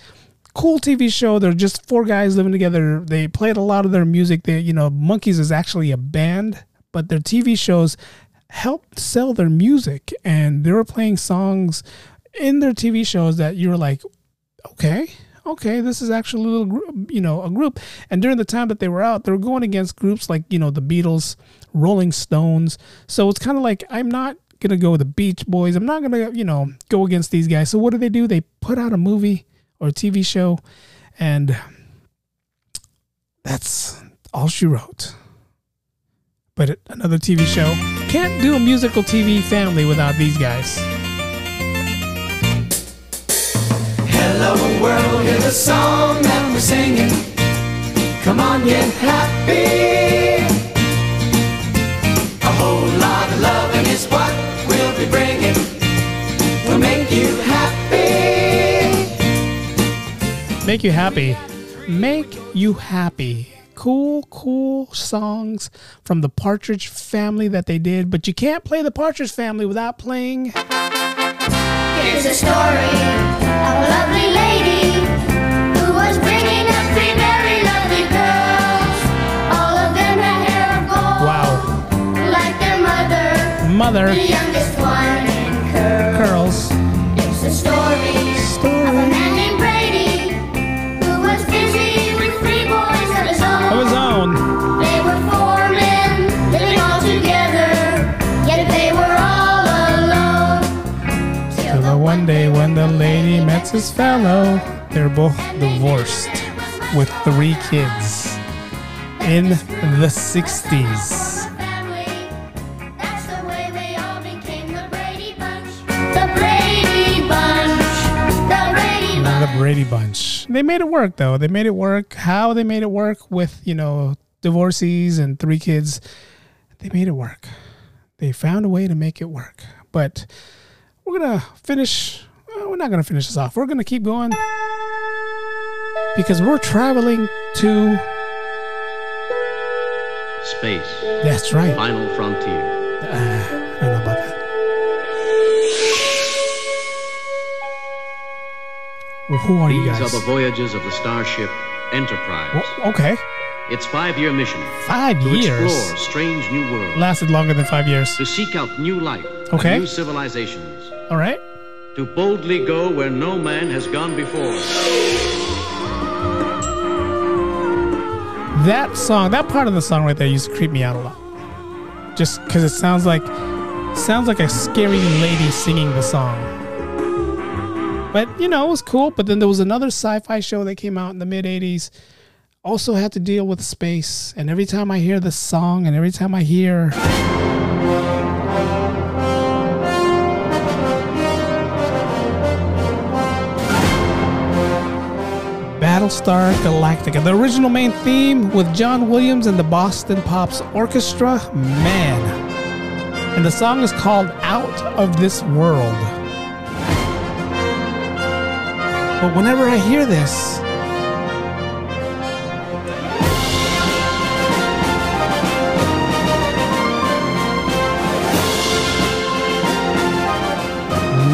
cool TV show. They're just four guys living together. They played a lot of their music. They, you know, Monkees is actually a band, but their TV shows helped sell their music, and they were playing songs in their TV shows that you were like, okay, okay, this is actually a little, gr- you know, a group. And during the time that they were out, they were going against groups like, you know, the Beatles, Rolling Stones. So it's kind of like, I'm not going to go with the Beach Boys. I'm not going to, you know, go against these guys. So what do they do? They put out a movie or a TV show, and that's all she wrote. But another TV show can't do a musical TV family without these guys. Hello world, hear the song that we're singing. Come on, get happy. A whole lot of loving is what we'll be bringing. We'll make you happy. Make you happy. Make you happy. Cool, cool songs from the Partridge family that they did, but you can't play the Partridge family without playing. Here's a story of a lovely lady who was bringing up three very lovely girls. All of them had hair of gold, Wow. like their mother. Mother The youngest one lady met his fellow, They're both divorced with three kids in the 60s. The way they all became the Brady Bunch. The Brady Bunch. The Brady Not a Brady Bunch. They made it work though. They made it work. How they made it work with, you know, divorcees and three kids. They made it work. They found a way to make it work. But we're going to finish. We're not going to finish this off. We're going to keep going because we're traveling to. Space. That's right. Final frontier. Uh, I don't know about that. Well, who are you guys? These are the voyages of the starship Enterprise. Well, okay. Its five-year mission Five to years. explore strange new worlds, Lasted longer than five years. to seek out new life, and Okay. new civilizations, All right. To boldly go where no man has gone before. That song, that part of the song right there used to creep me out a lot. Just because it sounds like sounds like a scary lady singing the song. But you know, it was cool. But then there was another sci-fi show that came out in the mid '80s. Also had to deal with space. And every time I hear the song, and every time I hear Battlestar Galactica, the original main theme with John Williams and the Boston Pops Orchestra. Man. And the song is called Out of This World. But whenever I hear this,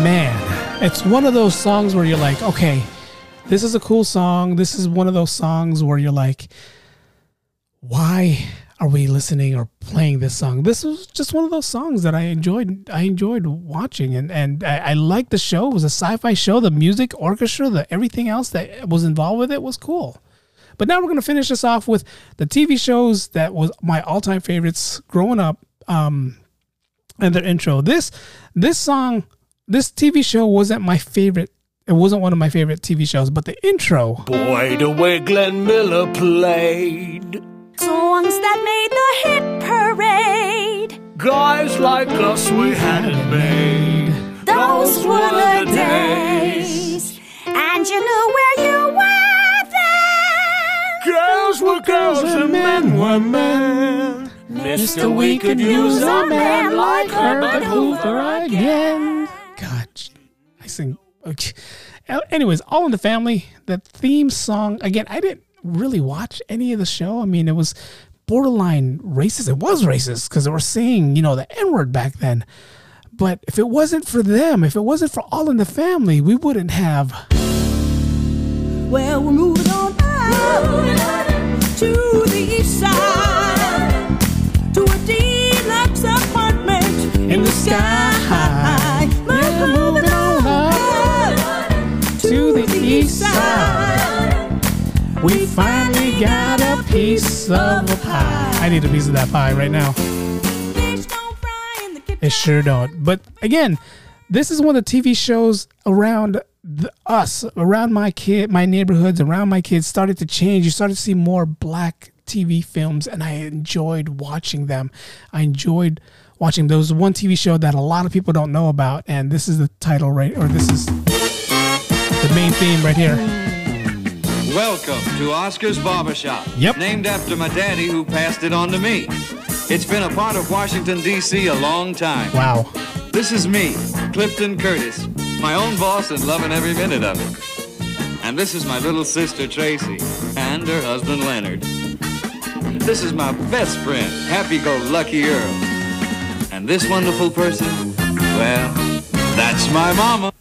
man, it's one of those songs where you're like, okay, this is a cool song. This is one of those songs where you're like, why are we listening or playing this song? This was just one of those songs that I enjoyed. I enjoyed watching, and and I, I liked the show. It was a sci-fi show. The music, orchestra, the everything else that was involved with it was cool. But now we're gonna finish this off with the TV shows that was my all-time favorites growing up. Um, and their intro. This this song, this TV show wasn't my favorite. It wasn't one of my favorite TV shows, but the intro. Boy, the way Glenn Miller played. Songs that made the hit parade. Guys like us, we had it made. Those were the days. And you knew where you were then. Girls were girls and men were men. Mister, we could use a man like Herbert Hoover again. God, I sing. Anyways, All in the Family. The theme song again. I didn't really watch any of the show. I mean, it was borderline racist. It was racist because they were saying, you know, the N word back then. But if it wasn't for them, if it wasn't for All in the Family, we wouldn't have. Well, we're moving on to the east side to a deluxe apartment In the sky. We finally got a piece of a pie. I need a piece of that pie right now. The. It sure don't. But again, this is one of the TV shows around the, us, around my kid, my neighborhoods, around my kids started to change. You started to see more black TV films, and I enjoyed watching them. I enjoyed watching those one TV show that a lot of people don't know about, and this is the title right, or this is the main theme right here. Welcome to Oscar's Barbershop. Yep. Named after my daddy who passed it on to me. It's been a part of Washington, D.C. a long time. Wow. This is me, Clifton Curtis, my own boss and loving every minute of it. And this is my little sister Tracy and her husband Leonard. This is my best friend, Happy-Go-Lucky Earl. And this wonderful person, well, that's my mama.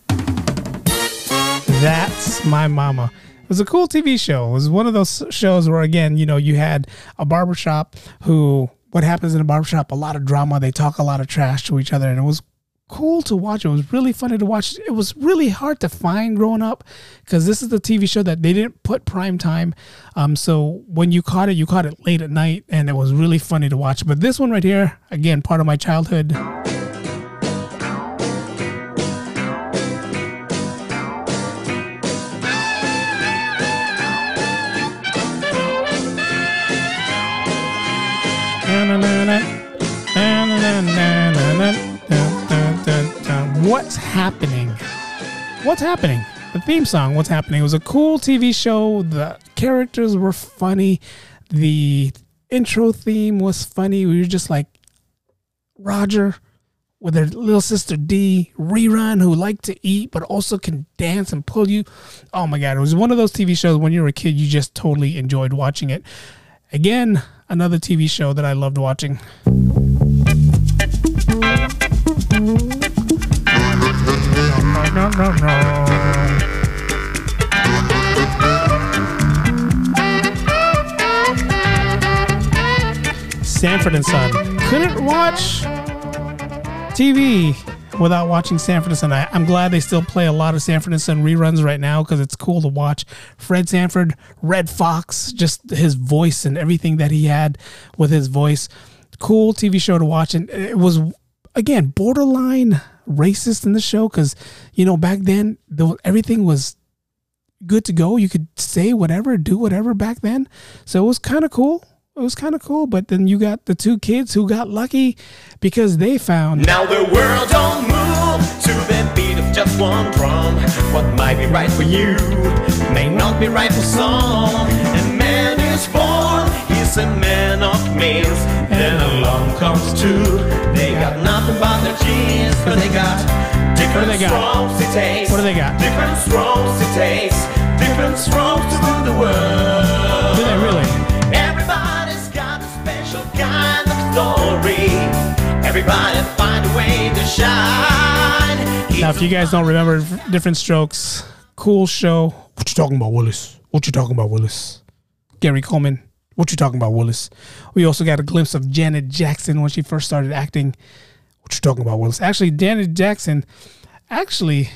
That's my mama. It was a cool TV show. It was one of those shows where, again, you know, you had a barbershop who, what happens in a barbershop? A lot of drama. They talk a lot of trash to each other. And it was cool to watch. It was really funny to watch. It was really hard to find growing up because this is the TV show that they didn't put prime time. Um, so when you caught it, you caught it late at night and it was really funny to watch. But this one right here, again, part of my childhood. What's happening? What's happening? The theme song, What's Happening, It was a cool TV show. The characters were funny. The intro theme was funny. We were just like Roger with their little sister Dee, Rerun, who liked to eat but also can dance and pull you. Oh my God. It was one of those TV shows when you were a kid, you just totally enjoyed watching it. Again, another TV show that I loved watching. Sanford and Son. Couldn't watch TV without watching Sanford and Son. I, I'm glad they still play a lot of Sanford and Son reruns right now because it's cool to watch. Fred Sanford, Redd Foxx, just his voice and everything that he had with his voice. Cool TV show to watch. And it was, again, borderline racist in the show because, you know, back then, the, everything was good to go. You could say whatever, do whatever back then. So it was kind of cool. It was kind of cool. But then you got the two kids who got lucky because they found Now the world don't move to the beat of just one drum. What might be right for you may not be right for some. And man is born, he's a man of means. And along comes two. They got nothing but their genes, but they got different strokes it takes. What do they got? Different strokes it takes. Different strokes to rule the world. Do they really? Story. Everybody find a way to shine. Now, if you guys don't remember Diff'rent Strokes, cool show. What you talking about, Willis? What you talking about, Willis? Gary Coleman. What you talking about, Willis? We also got a glimpse of Janet Jackson when she first started acting. What you talking about, Willis? Actually, Janet Jackson actually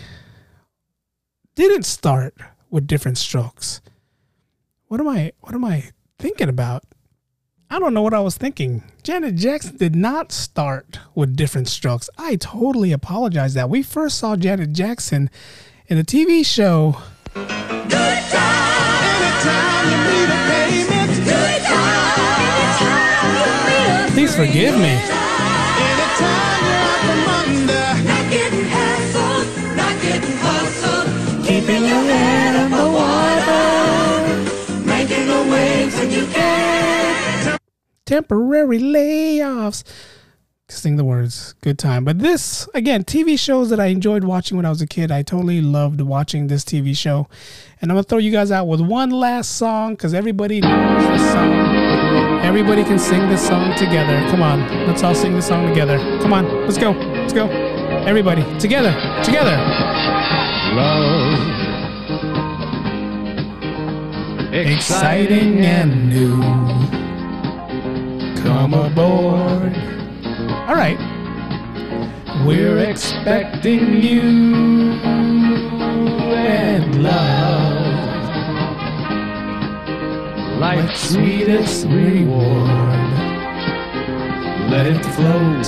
didn't start with Diff'rent Strokes. What am I? What am I thinking about? I don't know what I was thinking. Janet Jackson did not start with Diff'rent Strokes. I totally apologize that we first saw Janet Jackson in a TV show. Please forgive me. Temporary layoffs. Sing the words. Good time. But this, again, TV shows that I enjoyed watching when I was a kid. I totally loved watching this TV show. And I'm going to throw you guys out with one last song because everybody knows this song. Everybody can sing this song together. Come on. Let's all sing this song together. Come on. Let's go. Let's go. Everybody. Together. Together. Love. Exciting and new. Come aboard. All right. We're expecting you and love Life's sweetest reward. Let it float.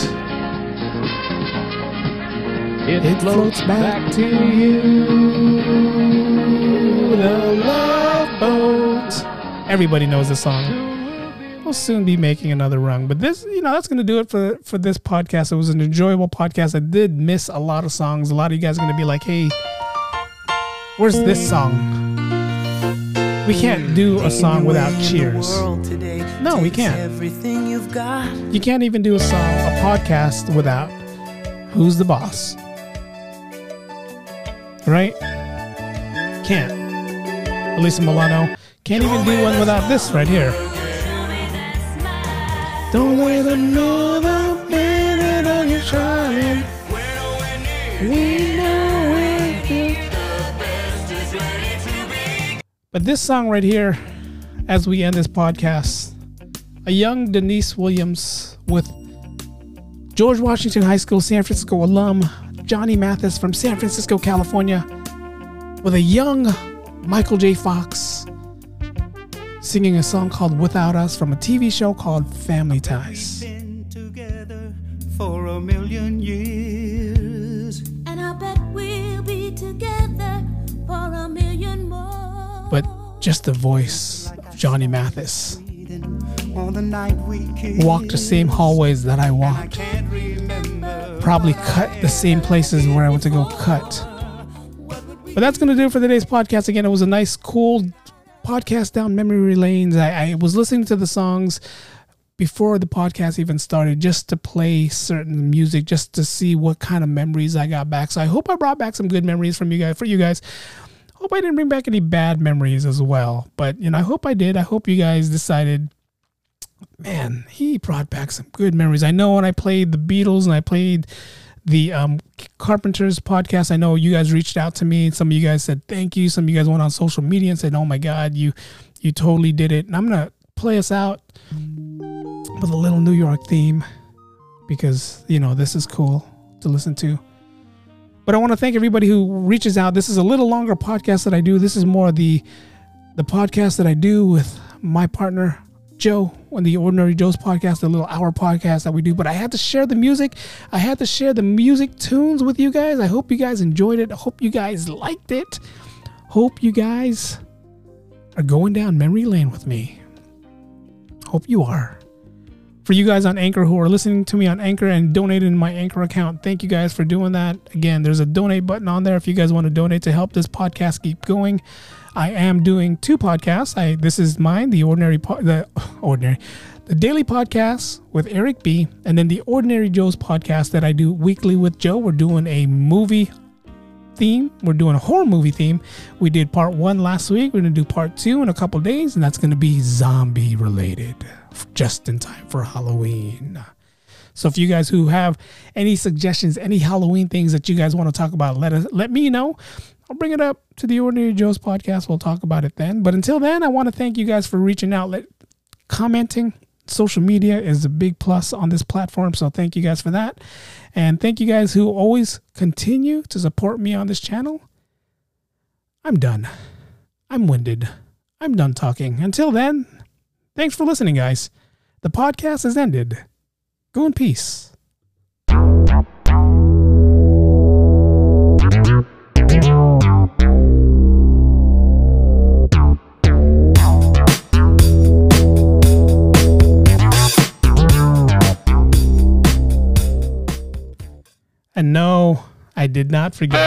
It, floats back to you. The love boat. Everybody knows this song. We'll soon be making another rung, but this, you know, that's going to do it for for this podcast. It was an enjoyable podcast. I did miss a lot of songs. A lot of you guys are going to be like, "Hey, where's this song?" We can't do a song without cheers. No, we can't. Everything you've got. You can't even do a song, a podcast without "Who's the Boss." Right? Can't. Alyssa Milano can't even do one without this right here. Don't another minute on your. We know. But this song right here, as we end this podcast, a young Deniece Williams with George Washington High School, San Francisco alum, Johnny Mathis from San Francisco, California, with a young Michael J. Fox singing a song called Without Us from a TV show called Family Ties. for a million years. And I bet we'll be together for a million more. But just the voice of Johnny Mathis. On the night we kissed. Walked the same hallways that I walked. Probably cut the same places where I went to go cut. But that's going to do it for today's podcast. Again, it was a nice, cool podcast down memory lanes. I, I was listening to the songs before the podcast even started just to play certain music just to see what kind of memories I got back. So I hope I brought back some good memories from you guys for you guys. Hope I didn't bring back any bad memories as well. But you know, I hope I did. I hope you guys decided man, he brought back some good memories. I know when I played the Beatles and I played the um, Carpenters podcast, I know you guys reached out to me. Some of you guys said thank you. Some of you guys went on social media and said, "Oh my God, you you totally did it." And I'm gonna play us out with a little New York theme because you know this is cool to listen to. But I want to thank everybody who reaches out. This is a little longer podcast that I do. This is more the the podcast that I do with my partner Joe on the Ordinary Joe's podcast, the little hour podcast that we do. But I had to share the music. I had to share the music tunes with you guys. I hope you guys enjoyed it. I hope you guys liked it. Hope you guys are going down memory lane with me. Hope you are. For you guys on Anchor who are listening to me on Anchor and donated in my Anchor account, thank you guys for doing that. Again, there's a donate button on there if you guys want to donate to help this podcast keep going. I am doing two podcasts. I this is mine, the ordinary po- the *laughs* ordinary the daily podcast with Eric B, and then the Ordinary Joe's podcast that I do weekly with Joe. We're doing a movie theme. We're doing a horror movie theme. We did part one last week. We're gonna do part two in a couple days, and that's gonna be zombie related, just in time for Halloween. So if you guys who have any suggestions, any Halloween things that you guys want to talk about, let us let me know. I'll bring it up to the Ordinary Joe's podcast. We'll talk about it then. But until then, I want to thank you guys for reaching out, let, commenting. Social media is a big plus on this platform. So thank you guys for that. And thank you guys who always continue to support me on this channel. I'm done. I'm winded. I'm done talking. Until then, thanks for listening, guys. The podcast has ended. Go in peace. And no, I did not forget.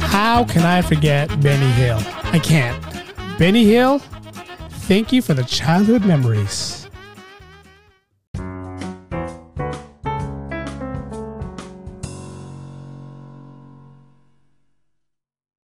How can I forget Benny Hill? I can't. Benny Hill, thank you for the childhood memories.